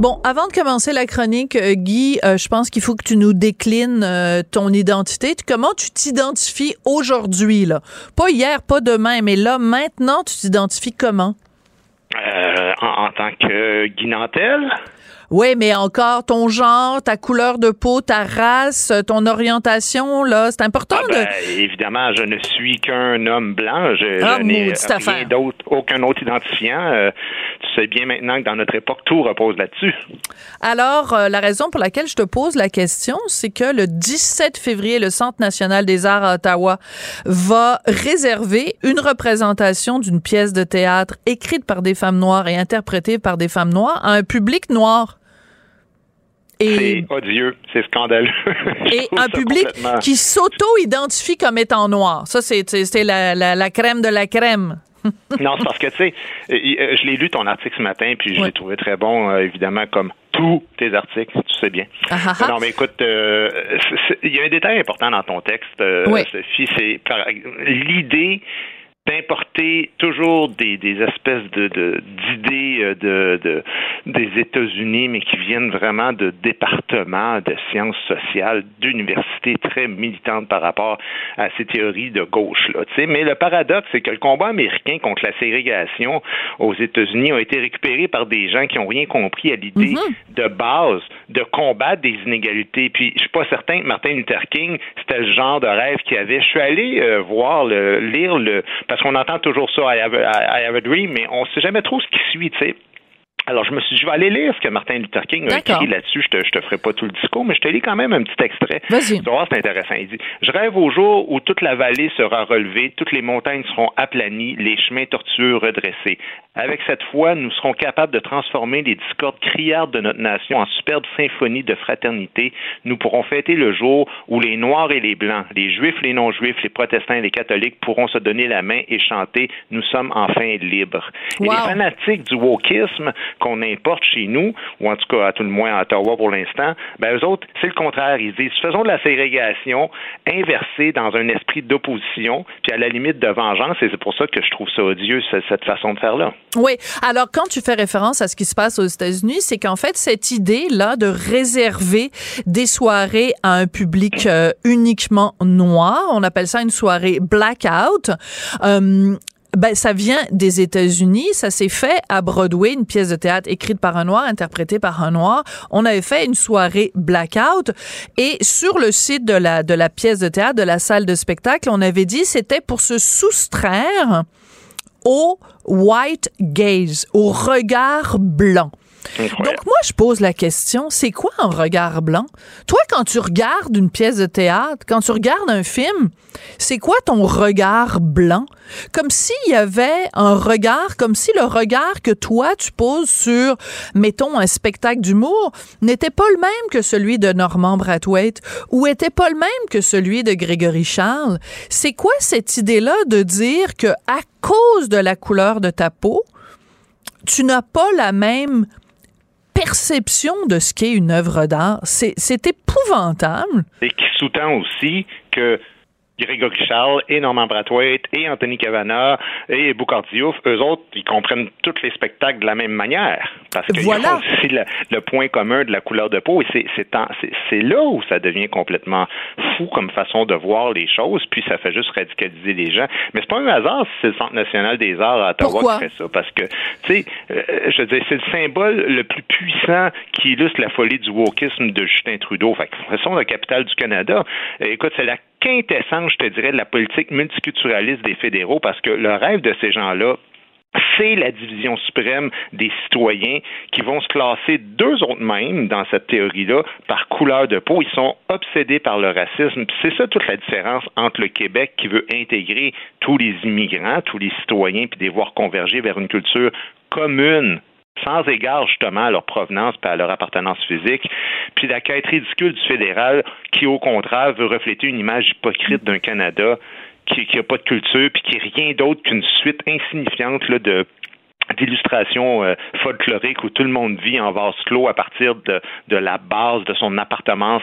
Bon, avant de commencer la chronique, euh, Guy, euh, je pense qu'il faut que tu nous déclines euh, ton identité. Comment tu t'identifies aujourd'hui, là? Pas hier, pas demain, mais là, maintenant, tu t'identifies comment? Euh, en, en, tant que Guy Nantel? Oui, mais encore ton genre, ta couleur de peau, ta race, ton orientation, là, c'est important ah ben, de... Évidemment, je ne suis qu'un homme blanc. Je, ah, je n'ai rien d'autre, aucun autre identifiant. Euh, tu sais bien maintenant que dans notre époque, tout repose là-dessus. Alors, euh, la raison pour laquelle je te pose la question, c'est que le 17 février, le Centre national des arts à Ottawa va réserver une représentation d'une pièce de théâtre écrite par des femmes noires et interprétée par des femmes noires à un public noir. C'est odieux, c'est scandaleux. Et un public qui s'auto-identifie comme étant noir. Ça, c'est la, la, la crème de la crème. non, c'est parce que, tu sais, euh, euh, je l'ai lu ton article ce matin, puis je l'ai trouvé très bon, euh, évidemment, comme tous tes articles, tu sais bien. Ah, ah, ah. non, mais écoute, il y a un détail important dans ton texte, Sophie, c'est l'idée d'importer toujours des, des espèces de d'idées euh, de, de, des États-Unis, mais qui viennent vraiment de départements de sciences sociales, d'universités très militantes par rapport à ces théories de gauche là. Tu sais, mais le paradoxe, c'est que le combat américain contre la ségrégation aux États-Unis a été récupéré par des gens qui ont rien compris à l'idée mm-hmm. de base de combattre des inégalités. Puis je suis pas certain que Martin Luther King c'était le genre de rêve qu'il avait. Je suis allé euh, voir le lire le parce qu'on entend toujours ça, I have, I have a dream, mais on sait jamais trop ce qui suit, tu sais. Alors, je me suis dit, je vais aller lire ce que Martin Luther King a écrit là-dessus. Je te, je te ferai pas tout le discours, mais je te lis quand même un petit extrait. Vas-y. Tu c'est intéressant. Il dit, je rêve au jour où toute la vallée sera relevée, toutes les montagnes seront aplanies, les chemins tortueux redressés. Avec cette foi, nous serons capables de transformer les discordes criardes de notre nation en superbe symphonie de fraternité. Nous pourrons fêter le jour où les Noirs et les Blancs, les Juifs, les non-Juifs, les protestants et les catholiques pourront se donner la main et chanter Nous sommes enfin libres. Et les fanatiques du wokisme qu'on importe chez nous, ou en tout cas à tout le moins à Ottawa pour l'instant, ben eux autres, c'est le contraire. Ils disent faisons de la ségrégation inversée dans un esprit d'opposition, puis à la limite de vengeance, et c'est pour ça que je trouve ça odieux, cette façon de faire-là. Oui. Alors, quand tu fais référence à ce qui se passe aux États-Unis, c'est qu'en fait, cette idée-là de réserver des soirées à un public euh, uniquement noir, on appelle ça une soirée blackout, euh, ben, ça vient des États-Unis. Ça s'est fait à Broadway, une pièce de théâtre écrite par un noir, interprétée par un noir. On avait fait une soirée blackout et sur le site de la, de la pièce de théâtre, de la salle de spectacle, on avait dit c'était pour se soustraire au white gaze, au regard blanc. Donc moi je pose la question, c'est quoi un regard blanc? Toi quand tu regardes une pièce de théâtre, quand tu regardes un film, c'est quoi ton regard blanc? Comme s'il y avait un regard, comme si le regard que toi tu poses sur mettons un spectacle d'humour n'était pas le même que celui de Norman Brathwaite ou était pas le même que celui de Grégory Charles. C'est quoi cette idée-là de dire que à cause de la couleur de ta peau, tu n'as pas la même perception de ce qu'est une œuvre d'art. C'est épouvantable. Et qui sous-tend aussi que Grégory Charles et Norman Brathwaite et Anthony Cavana et Boucard Diouf, eux autres, ils comprennent tous les spectacles de la même manière. Parce que voilà. aussi le, point commun de la couleur de peau. Et c'est là où ça devient complètement fou comme façon de voir les choses, puis ça fait juste radicaliser les gens. Mais c'est pas un hasard si c'est le Centre national des arts à Ottawa qui fait ça. Parce que, tu sais, euh, je veux dire, c'est le symbole le plus puissant qui illustre la folie du wokisme de Justin Trudeau. Fait que, de façon, la capitale du Canada, écoute, c'est la quintessence, je te dirais, de la politique multiculturaliste des fédéraux, parce que le rêve de ces gens-là, c'est la division suprême des citoyens qui vont se classer deux autres mêmes dans cette théorie-là par couleur de peau. Ils sont obsédés par le racisme. C'est ça toute la différence entre le Québec qui veut intégrer tous les immigrants, tous les citoyens, puis les voir converger vers une culture commune sans égard justement à leur provenance et à leur appartenance physique, puis la quête ridicule du fédéral qui, au contraire, veut refléter une image hypocrite d'un Canada qui n'a pas de culture, puis qui est rien d'autre qu'une suite insignifiante là, de d'illustration euh, folklorique où tout le monde vit en vase clos à partir de, de la base de son appartenance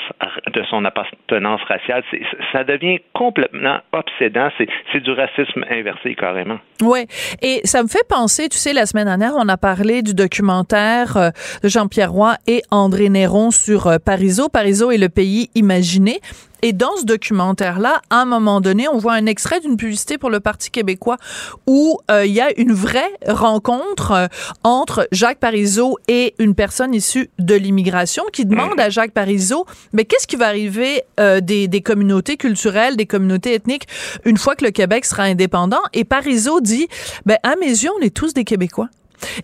de son appartenance raciale. Ça devient complètement obsédant. C'est du racisme inversé carrément. Ouais. Et ça me fait penser tu sais la semaine dernière on a parlé du documentaire euh, de Jean-Pierre Roy et André Néron sur euh, Pariso est le pays imaginé et dans ce documentaire-là, à un moment donné, on voit un extrait d'une publicité pour le Parti québécois où euh, il y a une vraie rencontre euh, entre Jacques Parizeau et une personne issue de l'immigration qui demande à Jacques Parizeau, mais qu'est-ce qui va arriver euh, des, communautés culturelles, des communautés ethniques une fois que le Québec sera indépendant? Et Parizeau dit, ben à mes yeux, on est tous des Québécois.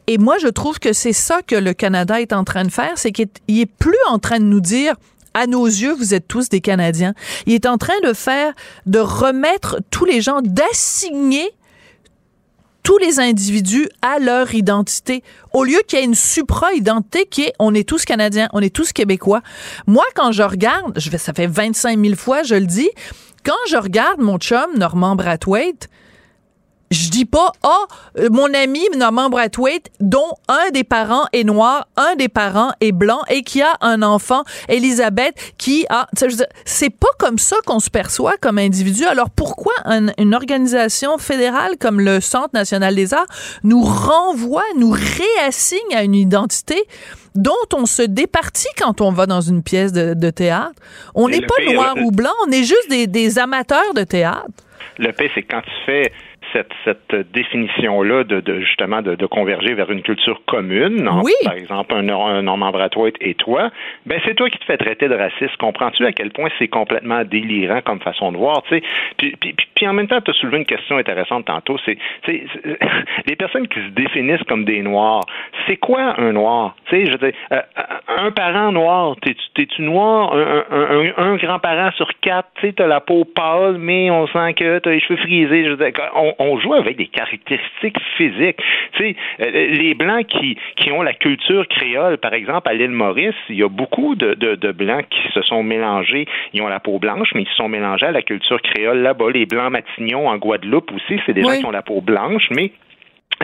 Et moi, je trouve que c'est ça que le Canada est en train de faire, c'est qu'il est plus en train de nous dire à nos yeux, vous êtes tous des Canadiens. Il est en train de faire, de remettre tous les gens, d'assigner tous les individus à leur identité, au lieu qu'il y ait une supra-identité qui est on est tous Canadiens, on est tous Québécois. Moi, quand je regarde, je vais, ça fait 25 000 fois, je le dis, quand je regarde mon chum Normand Brathwaite, je dis pas, ah, oh, mon ami Norman Brathwaite, dont un des parents est noir, un des parents est blanc et qui a un enfant, Elisabeth, qui a. C'est pas comme ça qu'on se perçoit comme individu. Alors pourquoi une organisation fédérale comme le Centre national des arts nous renvoie, nous réassigne à une identité? dont on se départit quand on va dans une pièce de, théâtre? On n'est pas noir ou blanc, on est juste des, des amateurs de théâtre. Le P, c'est quand tu fais cette, cette définition-là de, de, justement de, de, converger vers une culture commune, par exemple un, un Normand Brathwaite et toi, ben c'est toi qui te fais traiter de raciste. Comprends-tu à quel point c'est complètement délirant comme façon de voir, tu? Puis, puis, puis, en même temps, tu as soulevé une question intéressante tantôt, c'est les personnes qui se définissent comme des noirs, c'est quoi un noir? Tu sais, je veux dire, euh, un parent noir, t'es-tu noir? Un, un, un, grand-parent sur quatre, tu t'as la peau pâle, mais on sent que t'as les cheveux frisés. Je veux dire, on, on joue avec des caractéristiques physiques. Tu sais, euh, les Blancs qui, qui ont la culture créole, par exemple, à l'île Maurice, il y a beaucoup de, de, de, Blancs qui se sont mélangés. Ils ont la peau blanche, mais ils se sont mélangés à la culture créole là-bas. Les Blancs Matignons en Guadeloupe aussi, c'est des gens qui ont la peau blanche, mais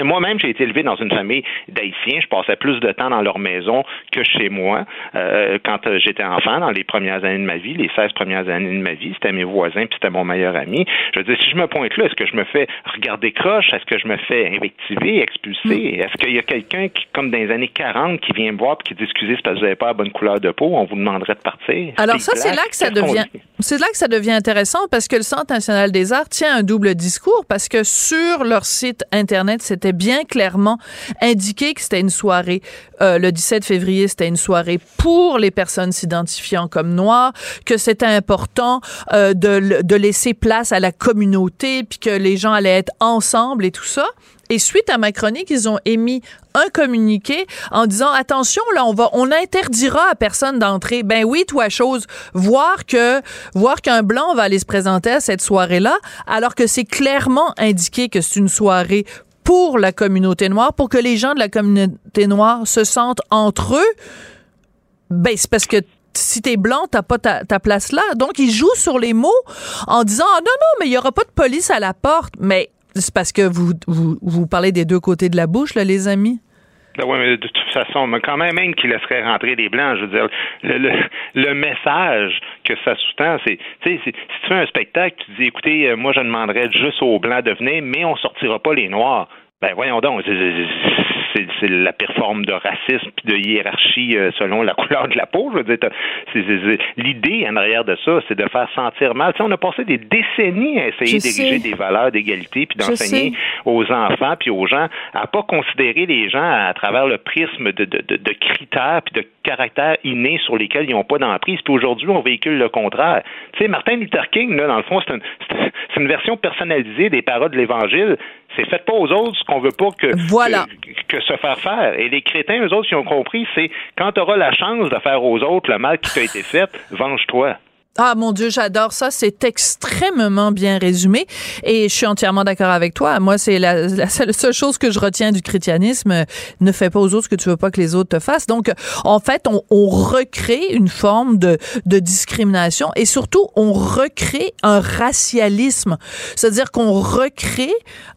moi-même, j'ai été élevé dans une famille d'Haïtiens. Je passais plus de temps dans leur maison que chez moi euh, quand euh, j'étais enfant, dans les premières années de ma vie, les 16 premières années de ma vie. C'était mes voisins, puis c'était mon meilleur ami. Je veux dire, si je me pointe là, est-ce que je me fais regarder croche? Est-ce que je me fais invectiver, expulser? Hmm. Est-ce qu'il y a quelqu'un qui, comme dans les années 40, qui vient me voir et qui dit, excusez, c'est parce que vous n'avez pas la bonne couleur de peau, on vous demanderait de partir? Alors ça, c'est là que ça devient... C'est là que ça devient intéressant parce que le Centre national des arts tient un double discours parce que sur leur site Internet, c'était bien clairement indiqué que c'était une soirée, euh, le 17 février, c'était une soirée pour les personnes s'identifiant comme noires, que c'était important euh, de, de laisser place à la communauté, puis que les gens allaient être ensemble et tout ça. Et suite à ma chronique, ils ont émis un communiqué en disant attention là on va on interdira à personne d'entrer. Ben oui, toi chose, voir que voir qu'un blanc va aller se présenter à cette soirée-là alors que c'est clairement indiqué que c'est une soirée pour la communauté noire, pour que les gens de la communauté noire se sentent entre eux, ben c'est parce que si t'es blanc, t'as pas ta, place là. Donc, ils jouent sur les mots en disant ah, non, non, mais il y aura pas de police à la porte. Mais c'est parce que vous, vous, vous parlez des deux côtés de la bouche, là, les amis. Ben oui, mais de toute façon, mais quand même, même qui laisserait rentrer des blancs, je veux dire, le, le, message que ça sous-tend, c'est, si tu fais un spectacle, tu dis, écoutez, euh, moi, je demanderais juste aux blancs de venir, mais on sortira pas les noirs. Ben voyons donc, c'est la performe de racisme puis de hiérarchie euh, selon la couleur de la peau. Je veux dire, l'idée en arrière de ça, c'est de faire sentir mal. Tu sais, on a passé des décennies à essayer d'ériger des valeurs d'égalité puis d'enseigner aux enfants puis aux gens à pas considérer les gens à, travers le prisme de, de, de, de critères puis de caractères innés sur lesquels ils n'ont pas d'emprise. Puis aujourd'hui, on véhicule le contraire. Tu sais, Martin Luther King, là, dans le fond, c'est une, une version personnalisée des paroles de l'Évangile c'est fait pas aux autres ce qu'on veut pas que, que, se faire faire. Et les crétins, eux autres, qui ont compris, c'est quand tu auras la chance de faire aux autres le mal qui t'a été fait, venge-toi. Ah mon Dieu, j'adore ça. C'est extrêmement bien résumé et je suis entièrement d'accord avec toi. Moi, c'est la, seule, chose que je retiens du christianisme. Ne fais pas aux autres ce que tu veux pas que les autres te fassent. Donc, en fait, on, recrée une forme de, de discrimination et surtout, on recrée un racialisme. C'est-à-dire qu'on recrée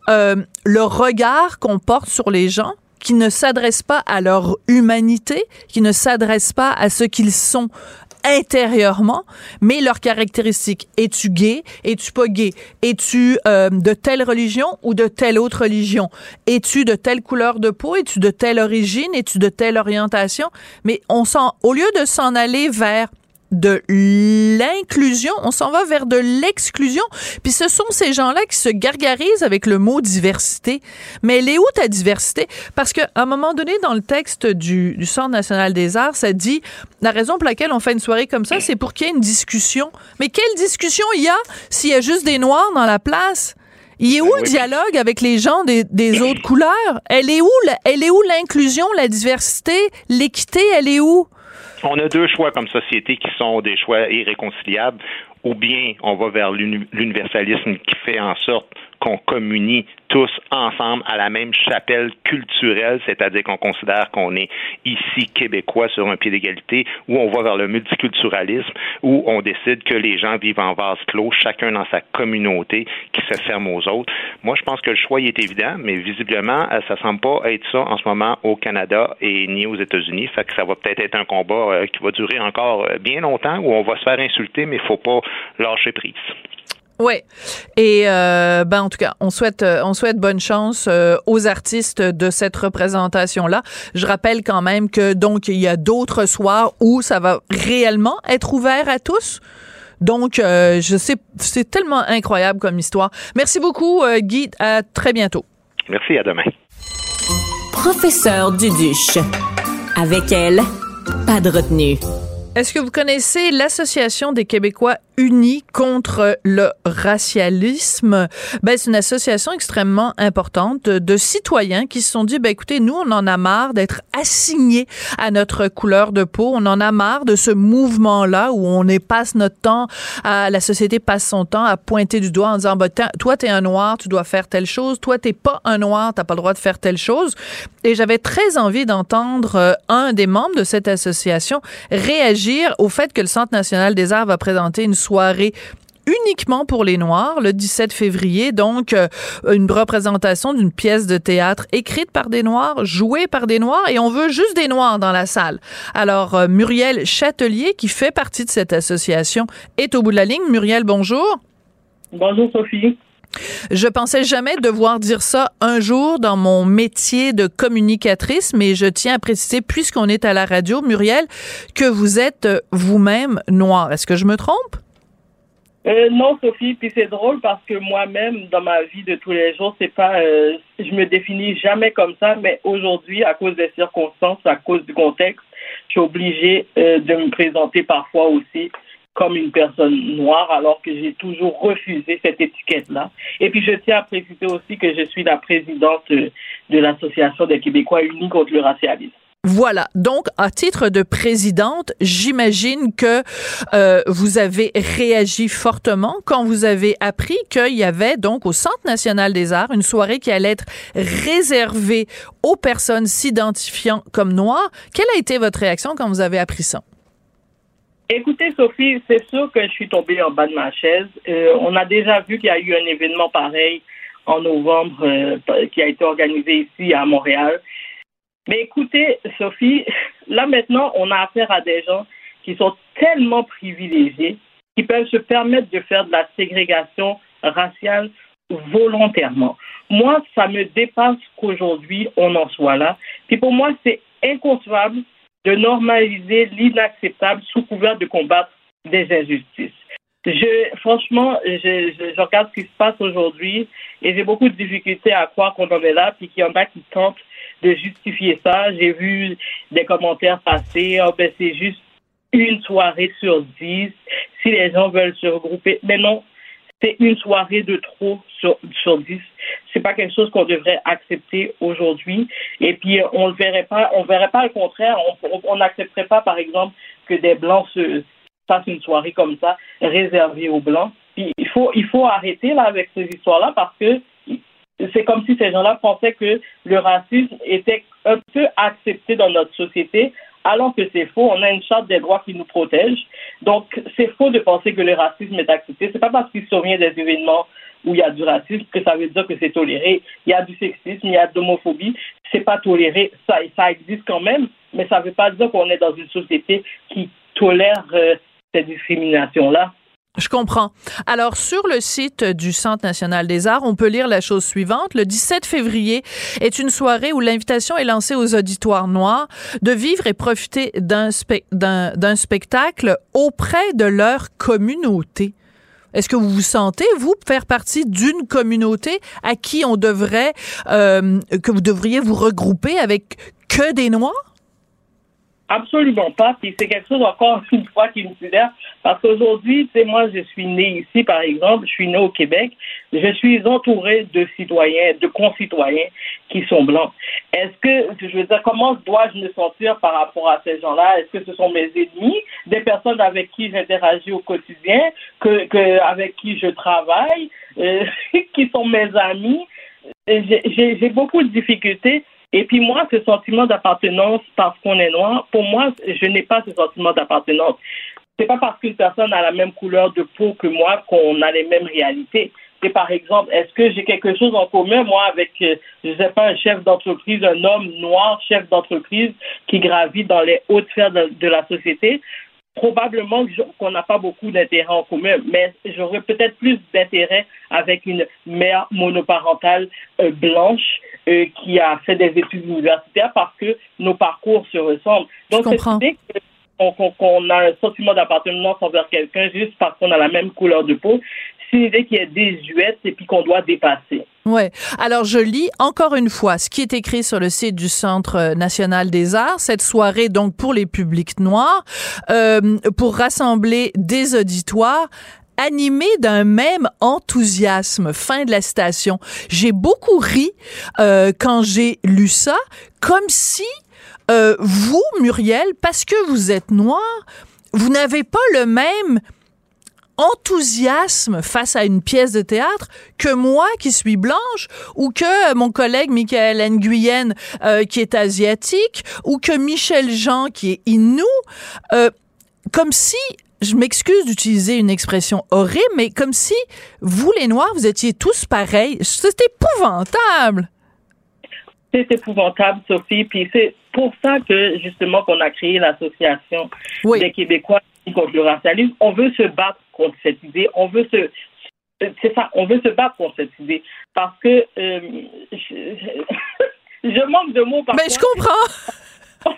euh, le regard qu'on porte sur les gens qui ne s'adressent pas à leur humanité, qui ne s'adressent pas à ce qu'ils sont intérieurement, mais leurs caractéristiques. Es-tu gay? Es-tu pas gay? Es-tu euh, de telle religion ou de telle autre religion? Es-tu de telle couleur de peau? Es-tu de telle origine? Es-tu de telle orientation? Mais on s'en, au lieu de s'en aller vers de l'inclusion, on s'en va vers de l'exclusion. Puis ce sont ces gens-là qui se gargarisent avec le mot diversité. Mais elle est où ta diversité? Parce qu'à un moment donné, dans le texte du, du Centre national des arts, ça dit la raison pour laquelle on fait une soirée comme ça, c'est pour qu'il y ait une discussion. Mais quelle discussion il y a s'il y a juste des Noirs dans la place? Il est où le dialogue avec les gens des, des autres couleurs? Elle est où, elle est où l'inclusion, la diversité, l'équité, elle est où? On a deux choix comme société qui sont des choix irréconciliables ou bien on va vers l'universalisme qui fait en sorte qu'on communie tous ensemble à la même chapelle culturelle, c'est-à-dire qu'on considère qu'on est ici québécois sur un pied d'égalité, où on va vers le multiculturalisme, où on décide que les gens vivent en vase clos, chacun dans sa communauté, qui se ferme aux autres. Moi, je pense que le choix est évident, mais visiblement, euh, ça semble pas être ça en ce moment au Canada et ni aux États-Unis. Ça va peut-être être un combat euh, qui va durer encore euh, bien longtemps, où on va se faire insulter, mais il faut pas lâcher prise. Oui. Et euh, ben en tout cas, on souhaite euh, on souhaite bonne chance euh, aux artistes de cette représentation là. Je rappelle quand même que donc il y a d'autres soirs où ça va réellement être ouvert à tous. Donc je sais c'est tellement incroyable comme histoire. Merci beaucoup Guy, à très bientôt. Merci, à demain. Professeur Duduche. Avec elle, pas de retenue. Est-ce que vous connaissez l'Association des Québécois unis contre le racialisme? Ben, c'est une association extrêmement importante de, citoyens qui se sont dit, ben, écoutez, nous, on en a marre d'être assignés à notre couleur de peau. On en a marre de ce mouvement-là où on passe notre temps à, la société passe son temps à pointer du doigt en disant, ben, toi, t'es un noir, tu dois faire telle chose. Toi, t'es pas un noir, t'as pas le droit de faire telle chose. Et j'avais très envie d'entendre euh, un des membres de cette association réagir au fait que le Centre national des arts va présenter une soirée uniquement pour les Noirs le 17 février. Donc, euh, une représentation d'une pièce de théâtre écrite par des Noirs, jouée par des Noirs, et on veut juste des Noirs dans la salle. Alors, euh, Muriel Châtelier, qui fait partie de cette association, est au bout de la ligne. Muriel, bonjour. Bonjour, Sophie. Je pensais jamais devoir dire ça un jour dans mon métier de communicatrice, mais je tiens à préciser, puisqu'on est à la radio, Muriel, que vous êtes vous-même noire. Est-ce que je me trompe? Euh, non, Sophie, puis c'est drôle parce que moi-même, dans ma vie de tous les jours, c'est pas, euh, je me définis jamais comme ça, mais aujourd'hui, à cause des circonstances, à cause du contexte, je suis obligée euh, de me présenter parfois aussi comme une personne noire, alors que j'ai toujours refusé cette étiquette-là. Et puis, je tiens à préciser aussi que je suis la présidente de l'Association des Québécois unis contre le racialisme. Voilà. Donc, à titre de présidente, j'imagine que euh, vous avez réagi fortement quand vous avez appris qu'il y avait donc au Centre national des arts une soirée qui allait être réservée aux personnes s'identifiant comme noires. Quelle a été votre réaction quand vous avez appris ça? Écoutez, Sophie, c'est sûr que je suis tombée en bas de ma chaise. Euh, on a déjà vu qu'il y a eu un événement pareil en novembre euh, qui a été organisé ici à Montréal. Mais écoutez, Sophie, là maintenant, on a affaire à des gens qui sont tellement privilégiés, qui peuvent se permettre de faire de la ségrégation raciale volontairement. Moi, ça me dépasse qu'aujourd'hui, on en soit là. Puis pour moi, c'est inconcevable de normaliser l'inacceptable sous couvert de combattre des injustices. Je, franchement, je, regarde ce qui se passe aujourd'hui et j'ai beaucoup de difficultés à croire qu'on en est là, puis qu'il y en a qui tentent de justifier ça. J'ai vu des commentaires passer, oh, ben c'est juste une soirée sur dix, si les gens veulent se regrouper. Mais non, c'est une soirée de trop sur, sur 10. C'est pas quelque chose qu'on devrait accepter aujourd'hui. Et puis, on ne verrait pas, on verrait pas le contraire. On n'accepterait pas, par exemple, que des Blancs se fassent une soirée comme ça, réservée aux Blancs. Puis, il faut, il faut arrêter, là, avec ces histoires-là parce que c'est comme si ces gens-là pensaient que le racisme était un peu accepté dans notre société, alors que c'est faux. On a une charte des droits qui nous protège. Donc, c'est faux de penser que le racisme est accepté. C'est pas parce qu'il survient des événements où il y a du racisme que ça veut dire que c'est toléré. Il y a du sexisme, il y a de l'homophobie, c'est pas toléré. Ça, ça existe quand même, mais ça veut pas dire qu'on est dans une société qui tolère euh, cette discrimination-là. Je comprends. Alors, sur le site du Centre national des arts, on peut lire la chose suivante. Le 17 février est une soirée où l'invitation est lancée aux auditoires noirs de vivre et profiter d'un spectacle auprès de leur communauté. Est-ce que vous vous sentez, vous, faire partie d'une communauté à qui on devrait, euh, que vous devriez vous regrouper avec que des Noirs? Absolument pas. Puis c'est quelque chose encore une fois qui me sidère parce qu'aujourd'hui, tu sais, moi, je suis né ici, par exemple, je suis né au Québec. Je suis entouré de citoyens, de concitoyens qui sont blancs. Est-ce que, je veux dire, comment dois-je me sentir par rapport à ces gens-là? Est-ce que ce sont mes ennemis, des personnes avec qui j'interagis au quotidien, que, avec qui je travaille, euh, qui sont mes amis? J'ai beaucoup de difficultés et puis moi, ce sentiment d'appartenance parce qu'on est noir, pour moi, je n'ai pas ce sentiment d'appartenance. C'est pas parce qu'une personne a la même couleur de peau que moi qu'on a les mêmes réalités. C'est par exemple, est-ce que j'ai quelque chose en commun, moi, avec, euh, je sais pas, un chef d'entreprise, un homme noir, chef d'entreprise, qui gravit dans les hautes sphères de la société? Probablement qu'on n'a pas beaucoup d'intérêt en commun, mais j'aurais peut-être plus d'intérêt avec une mère monoparentale euh, blanche euh, qui a fait des études universitaires parce que nos parcours se ressemblent. Donc, c'est qu'on a un sentiment d'appartenance envers quelqu'un juste parce qu'on a la même couleur de peau, c'est une idée qui est désuète et puis qu'on doit dépasser. Ouais. Alors je lis encore une fois ce qui est écrit sur le site du Centre national des arts. Cette soirée donc pour les publics noirs, euh, pour rassembler des auditoires animés d'un même enthousiasme. Fin de la citation. J'ai beaucoup ri euh, quand j'ai lu ça, comme si euh, vous, Muriel, parce que vous êtes noir, vous n'avez pas le même enthousiasme face à une pièce de théâtre que moi qui suis blanche ou que mon collègue Michael Nguyen euh, qui est asiatique ou que Michel Jean qui est inou euh, comme si je m'excuse d'utiliser une expression horrible mais comme si vous les noirs vous étiez tous pareils c'est épouvantable c'est épouvantable, Sophie. Puis c'est pour ça que, justement, qu'on a créé l'association des Québécois contre le racialisme. On veut se battre contre cette idée. On veut se c'est ça, on veut se battre contre cette idée. Parce que euh, je, manque de mots parfois. Mais je comprends.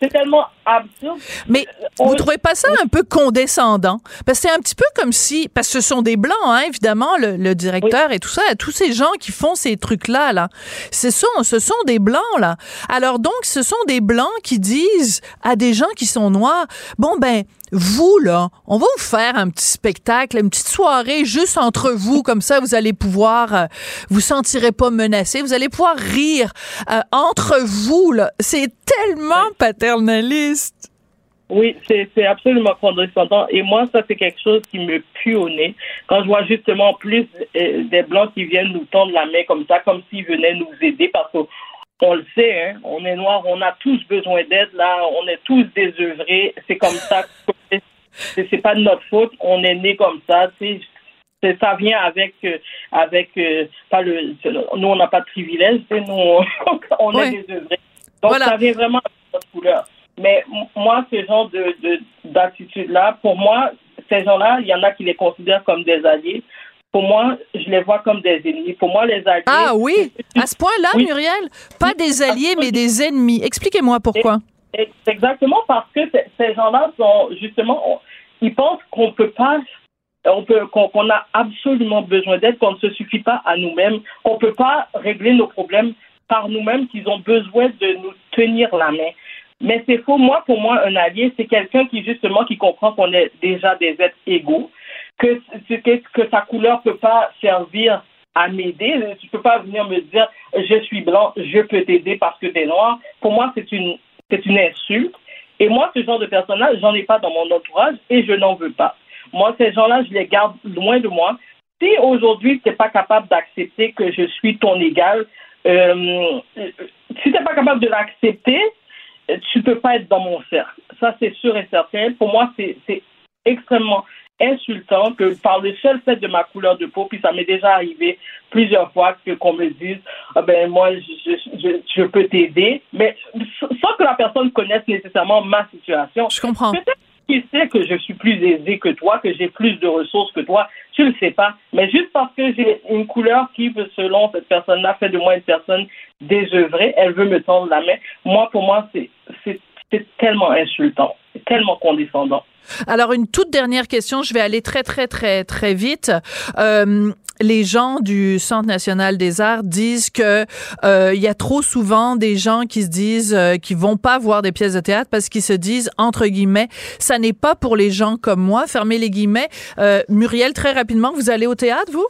c'est tellement absurde. Mais vous trouvez pas ça un peu condescendant? Parce que c'est un petit peu comme si, parce que ce sont des blancs, hein, évidemment, le, directeur et tout ça, tous ces gens qui font ces trucs-là, là, ce sont, ce sont des blancs, là. Alors donc, ce sont des blancs qui disent à des gens qui sont noirs, bon ben, vous, là, on va vous faire un petit spectacle, une petite soirée juste entre vous, comme ça, vous allez pouvoir, euh, vous sentirez pas menacé, vous allez pouvoir rire euh, entre vous, là. C'est tellement paternaliste. Oui, c'est absolument condescendant. Et moi, ça, c'est quelque chose qui me pue au nez. Quand je vois justement plus euh, des Blancs qui viennent nous tendre la main comme ça, comme s'ils venaient nous aider, parce que on le sait, hein, on est noir, on a tous besoin d'aide, là, on est tous désœuvrés, c'est comme ça, c'est pas de notre faute, on est né comme ça, c'est ça vient avec euh, avec euh, pas le nous on n'a pas de privilège nous on, est désœuvrés. Donc ça vient vraiment de notre couleur. Mais moi ce genre de d'attitude là pour moi ces gens là il y en a qui les considèrent comme des alliés pour moi, je les vois comme des ennemis. Pour moi, les alliés. Ah oui, à ce point-là, Muriel, pas des alliés, mais des ennemis. Expliquez-moi pourquoi. Exactement parce que ces gens-là sont justement, ils pensent qu'on peut pas, on peut, qu'on a absolument besoin d'aide, qu'on ne se suffit pas à nous-mêmes, qu'on peut pas régler nos problèmes par nous-mêmes, qu'ils ont besoin de nous tenir la main. Mais c'est faux. Moi, pour moi, un allié, c'est quelqu'un qui justement qui comprend qu'on est déjà des êtres égaux, que, que sa couleur peut pas servir à m'aider. Tu peux pas venir me dire je suis blanc, je peux t'aider parce que tu es noir. Pour moi, c'est une une insulte. Et moi, ce genre de personnage, j'en ai pas dans mon entourage et je n'en veux pas. Moi, ces gens-là, je les garde loin de moi. Si aujourd'hui, tu n'es pas capable d'accepter que je suis ton égal, euh, si tu n'es pas capable de l'accepter, tu peux pas être dans mon cercle. Ça, c'est sûr et certain. Pour moi, c'est extrêmement insultant que par le seul fait de ma couleur de peau, puis ça m'est déjà arrivé plusieurs fois que qu'on me dise ah ben moi je, je, je peux t'aider, mais sans que la personne connaisse nécessairement ma situation. Je comprends. Peut-être qu'il sait que je suis plus aisée que toi, que j'ai plus de ressources que toi, tu le sais pas. Mais juste parce que j'ai une couleur qui, selon cette personne-là, fait de moi une personne désœuvrée, elle veut me tendre la main. Moi, pour moi, c'est C'est tellement insultant, tellement condescendant. Alors, une toute dernière question, je vais aller très, très, très, très vite. Euh, les gens du Centre national des arts disent que euh, il y a trop souvent des gens qui se disent euh, qui vont pas voir des pièces de théâtre parce qu'ils se disent entre guillemets ça n'est pas pour les gens comme moi. Fermez les guillemets. Euh, Muriel très rapidement vous allez au théâtre vous?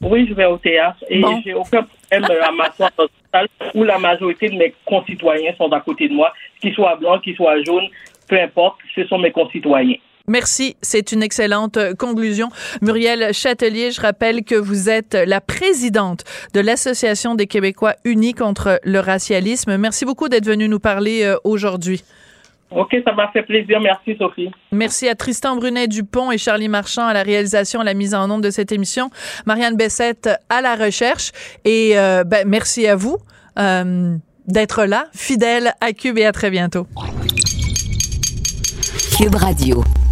Oui je vais au théâtre et j'ai aucun problème à m'asseoir dans une salle où la majorité de mes concitoyens sont à côté de moi qu'ils soient blancs qu'ils soient jaunes peu importe ce sont mes concitoyens Merci, c'est une excellente euh, conclusion. Muriel Châtelier, je rappelle que vous êtes la présidente de l'Association des Québécois unis contre le racialisme. Merci beaucoup d'être venue nous parler euh, aujourd'hui. OK, ça m'a fait plaisir. Merci, Sophie. Merci à Tristan Brunet-Dupont et Charlie Marchand à la réalisation, à la mise en onde de cette émission. Marianne Bessette à la recherche. Et euh, ben, merci à vous d'être là, fidèle à Cube et à très bientôt. Cube Radio.